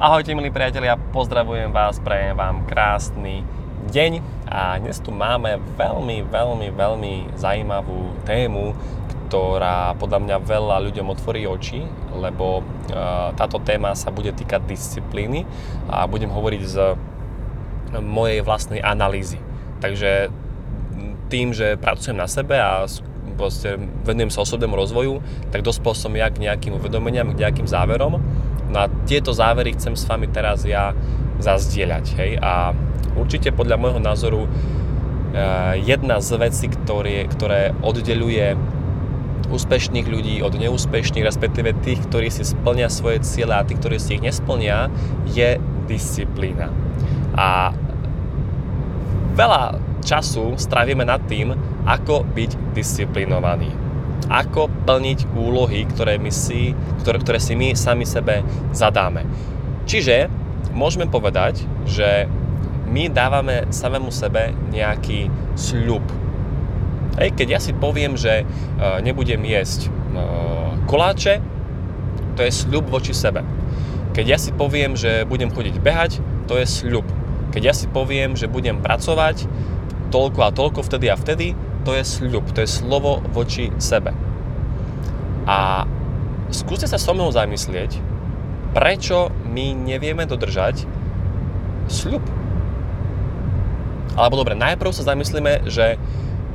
Ahojte milí priatelia, pozdravujem vás, prajem vám krásny deň a dnes tu máme veľmi, veľmi, veľmi zaujímavú tému, ktorá podľa mňa veľa ľuďom otvorí oči, lebo uh, táto téma sa bude týkať disciplíny a budem hovoriť z mojej vlastnej analýzy. Takže tým, že pracujem na sebe a venujem sa osobnému rozvoju, tak dospel som ja k nejakým uvedomeniam, k nejakým záverom No a tieto závery chcem s vami teraz ja zazdieľať. Hej? A určite podľa môjho názoru e, jedna z vecí, ktoré, ktoré oddeluje úspešných ľudí od neúspešných, respektíve tých, ktorí si splnia svoje ciele a tých, ktorí si ich nesplnia, je disciplína. A veľa času strávime nad tým, ako byť disciplinovaný ako plniť úlohy, ktoré, my si, ktoré, ktoré si my sami sebe zadáme. Čiže môžeme povedať, že my dávame samému sebe nejaký sľub. Hej, keď ja si poviem, že uh, nebudem jesť uh, koláče, to je sľub voči sebe. Keď ja si poviem, že budem chodiť behať, to je sľub. Keď ja si poviem, že budem pracovať toľko a toľko vtedy a vtedy, to je sľub, to je slovo voči sebe. A skúste sa so mnou zamyslieť, prečo my nevieme dodržať sľub. Alebo dobre, najprv sa zamyslíme, že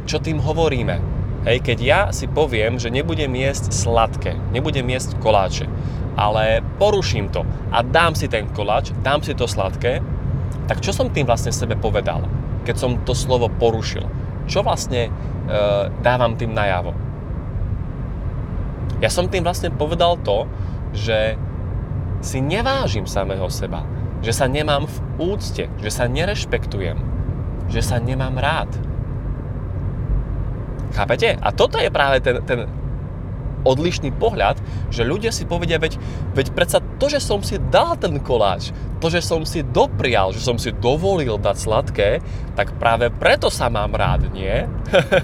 čo tým hovoríme. Hej, keď ja si poviem, že nebudem jesť sladké, nebudem jesť koláče, ale poruším to a dám si ten koláč, dám si to sladké, tak čo som tým vlastne sebe povedal, keď som to slovo porušil? Čo vlastne e, dávam tým najavo? Ja som tým vlastne povedal to, že si nevážim samého seba, že sa nemám v úcte, že sa nerešpektujem, že sa nemám rád. Chápete? A toto je práve ten, ten odlišný pohľad, že ľudia si povedia, veď, veď predsa to, že som si dal ten koláč, to, že som si doprial, že som si dovolil dať sladké, tak práve preto sa mám rád, nie?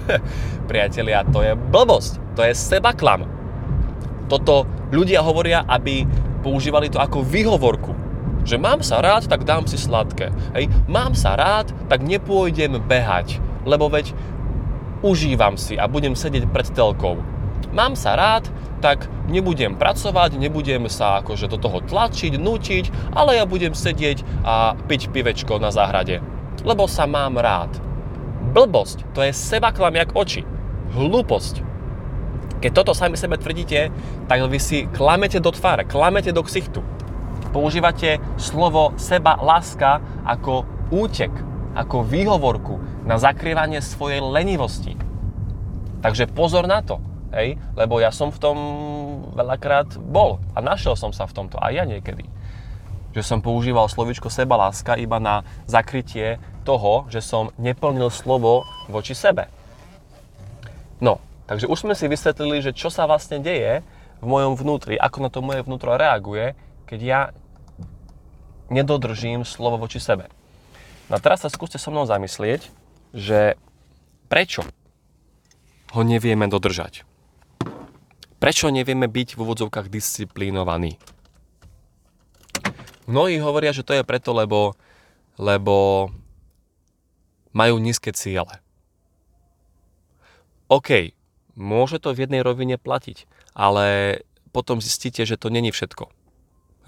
Priatelia, to je blbosť, to je seba klam. Toto ľudia hovoria, aby používali to ako výhovorku. Že mám sa rád, tak dám si sladké. Hej, mám sa rád, tak nepôjdem behať, lebo veď užívam si a budem sedieť pred telkou mám sa rád, tak nebudem pracovať, nebudem sa akože do toho tlačiť, nutiť, ale ja budem sedieť a piť pivečko na záhrade. Lebo sa mám rád. Blbosť, to je seba klam jak oči. Hlúposť. Keď toto sami sebe tvrdíte, tak vy si klamete do tváre, klamete do ksichtu. Používate slovo seba láska ako útek, ako výhovorku na zakrývanie svojej lenivosti. Takže pozor na to hej, lebo ja som v tom veľakrát bol a našiel som sa v tomto, aj ja niekedy. Že som používal slovičko sebaláska iba na zakrytie toho, že som neplnil slovo voči sebe. No, takže už sme si vysvetlili, že čo sa vlastne deje v mojom vnútri, ako na to moje vnútro reaguje, keď ja nedodržím slovo voči sebe. No a teraz sa skúste so mnou zamyslieť, že prečo ho nevieme dodržať. Prečo nevieme byť v úvodzovkách disciplinovaní? Mnohí hovoria, že to je preto, lebo, lebo majú nízke ciele. OK, môže to v jednej rovine platiť, ale potom zistíte, že to není všetko.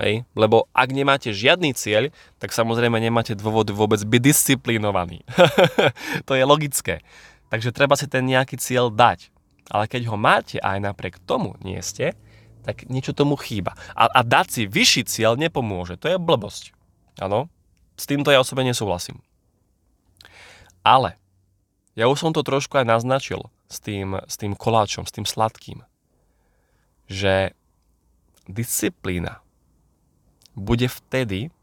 Hej? Lebo ak nemáte žiadny cieľ, tak samozrejme nemáte dôvod vôbec byť disciplinovaný. to je logické. Takže treba si ten nejaký cieľ dať. Ale keď ho máte a aj napriek tomu nie ste, tak niečo tomu chýba. A, a dať si vyšší cieľ nepomôže. To je blbosť. Áno? S týmto ja osobne nesúhlasím. Ale ja už som to trošku aj naznačil s tým, s tým koláčom, s tým sladkým, že disciplína bude vtedy,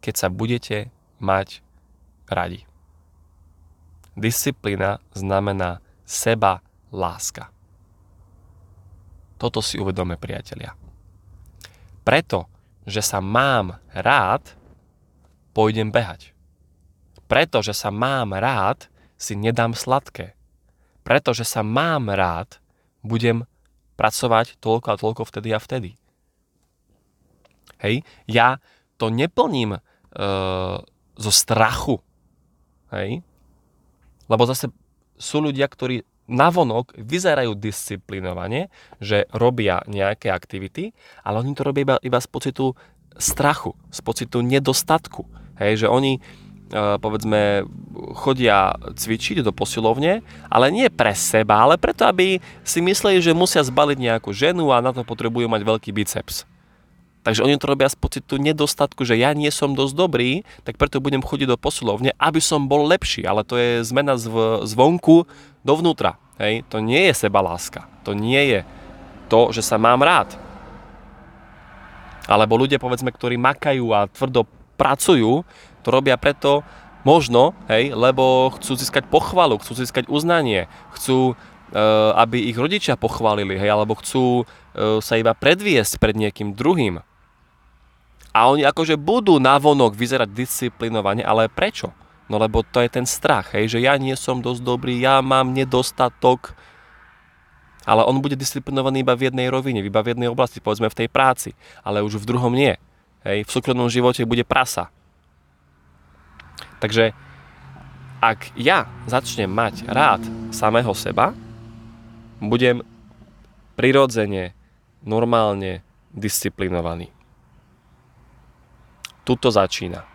keď sa budete mať radi. Disciplína znamená seba láska. Toto si uvedome, priatelia. Preto, že sa mám rád, pôjdem behať. Preto, že sa mám rád, si nedám sladké. Preto, že sa mám rád, budem pracovať toľko a toľko vtedy a vtedy. Hej, ja to neplním uh, zo strachu. Hej, lebo zase sú ľudia, ktorí navonok vyzerajú disciplinovane, že robia nejaké aktivity, ale oni to robia iba, iba z pocitu strachu, z pocitu nedostatku. Hej, že oni E, povedzme, chodia cvičiť do posilovne, ale nie pre seba, ale preto, aby si mysleli, že musia zbaliť nejakú ženu a na to potrebujú mať veľký biceps. Takže oni to robia z pocitu nedostatku, že ja nie som dosť dobrý, tak preto budem chodiť do posilovne, aby som bol lepší. Ale to je zmena zv, zvonku dovnútra. Hej? To nie je seba láska. To nie je to, že sa mám rád. Alebo ľudia, povedzme, ktorí makajú a tvrdo pracujú, to robia preto, možno, hej, lebo chcú získať pochvalu, chcú získať uznanie, chcú, e, aby ich rodičia pochválili, hej, alebo chcú e, sa iba predviesť pred niekým druhým. A oni akože budú navonok vyzerať disciplinovane, ale prečo? No lebo to je ten strach, hej, že ja nie som dosť dobrý, ja mám nedostatok, ale on bude disciplinovaný iba v jednej rovine, iba v jednej oblasti, povedzme v tej práci, ale už v druhom nie. Hej, v súkromnom živote bude prasa. Takže ak ja začnem mať rád samého seba, budem prirodzene, normálne disciplinovaný. Tuto začína.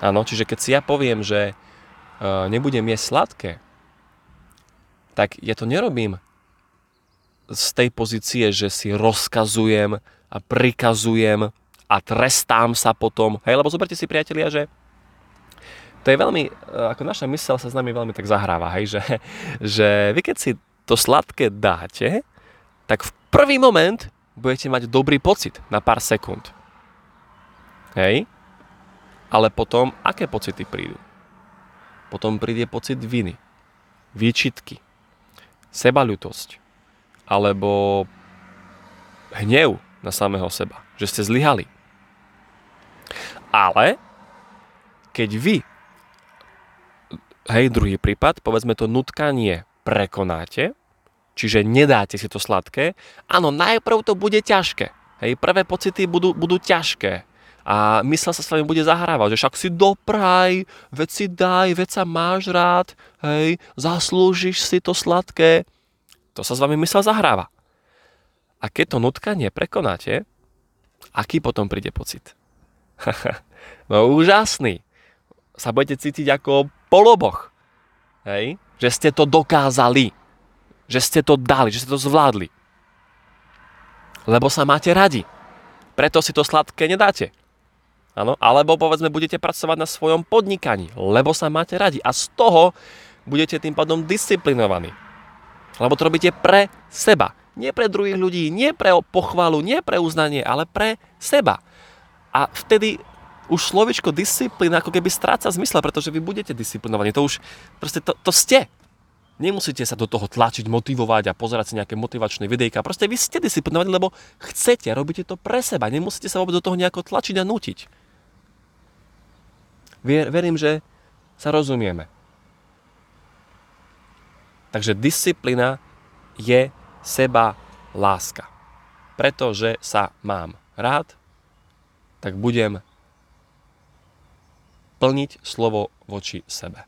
Áno, čiže keď si ja poviem, že uh, nebudem jesť sladké, tak ja to nerobím z tej pozície, že si rozkazujem a prikazujem a trestám sa potom. Hej, lebo zoberte si priatelia, že to je veľmi, e, ako naša mysel sa s nami veľmi tak zahráva, hej, že, že vy keď si to sladké dáte, tak v prvý moment budete mať dobrý pocit na pár sekúnd. Hej? Ale potom, aké pocity prídu? Potom príde pocit viny, výčitky, sebaľutosť, alebo hnev na samého seba, že ste zlyhali. Ale keď vy hej, druhý prípad, povedzme to nutkanie prekonáte, čiže nedáte si to sladké, áno, najprv to bude ťažké. Hej, prvé pocity budú, budú ťažké. A mysel sa s vami bude zahrávať, že však si dopraj, veď si daj, veď sa máš rád, hej, zaslúžiš si to sladké. To sa s vami mysel zahráva. A keď to nutkanie prekonáte, aký potom príde pocit? no úžasný. Sa budete cítiť ako poloboch. Hej? Že ste to dokázali. Že ste to dali, že ste to zvládli. Lebo sa máte radi. Preto si to sladké nedáte. Áno? Alebo povedzme budete pracovať na svojom podnikaní, lebo sa máte radi. A z toho budete tým pádom disciplinovaní. Lebo to robíte pre seba. Nie pre druhých ľudí, nie pre pochvalu, nie pre uznanie, ale pre seba. A vtedy už slovičko disciplína ako keby stráca zmysel, pretože vy budete disciplinovaní. To už proste to, to ste. Nemusíte sa do toho tlačiť, motivovať a pozerať si nejaké motivačné videjka. Proste vy ste disciplinovaní, lebo chcete, robíte to pre seba. Nemusíte sa vôbec do toho nejako tlačiť a nutiť. Ver, verím, že sa rozumieme. Takže disciplína je seba láska. Pretože sa mám rád, tak budem plniť slovo voči sebe.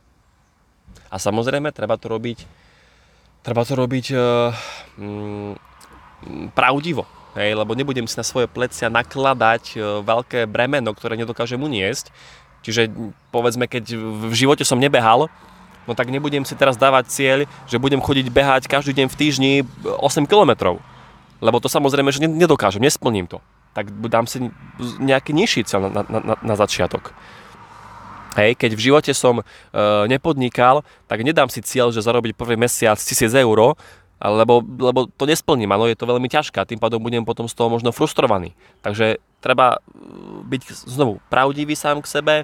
A samozrejme, treba to robiť, treba to robiť mm, pravdivo. Hej, lebo nebudem si na svoje plecia nakladať uh, veľké bremeno, ktoré nedokážem uniesť. Čiže povedzme, keď v živote som nebehal, no tak nebudem si teraz dávať cieľ, že budem chodiť behať každý deň v týždni 8 km. Lebo to samozrejme, že nedokážem, nesplním to. Tak dám si nejaký nižší cieľ na, na, na, na začiatok. Hej, keď v živote som e, nepodnikal, tak nedám si cieľ, že zarobiť prvý mesiac 1000 eur, lebo, lebo to nesplním, ale je to veľmi ťažké a tým pádom budem potom z toho možno frustrovaný. Takže treba e, byť znovu pravdivý sám k sebe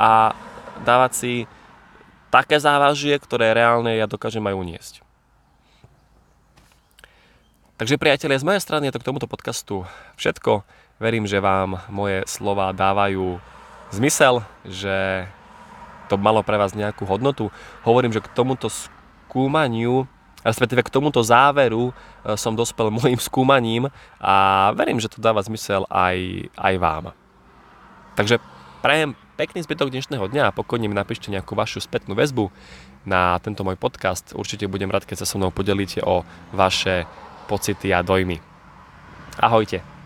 a dávať si také závažie, ktoré reálne ja dokážem aj uniesť. Takže priatelia, z mojej strany je to k tomuto podcastu všetko. Verím, že vám moje slova dávajú zmysel, že to malo pre vás nejakú hodnotu. Hovorím, že k tomuto skúmaniu respektíve k tomuto záveru e, som dospel môjim skúmaním a verím, že to dáva zmysel aj, aj vám. Takže prajem pekný zbytok dnešného dňa a pokojne mi napíšte nejakú vašu spätnú väzbu na tento môj podcast. Určite budem rád, keď sa so mnou podelíte o vaše pocity a dojmy. Ahojte.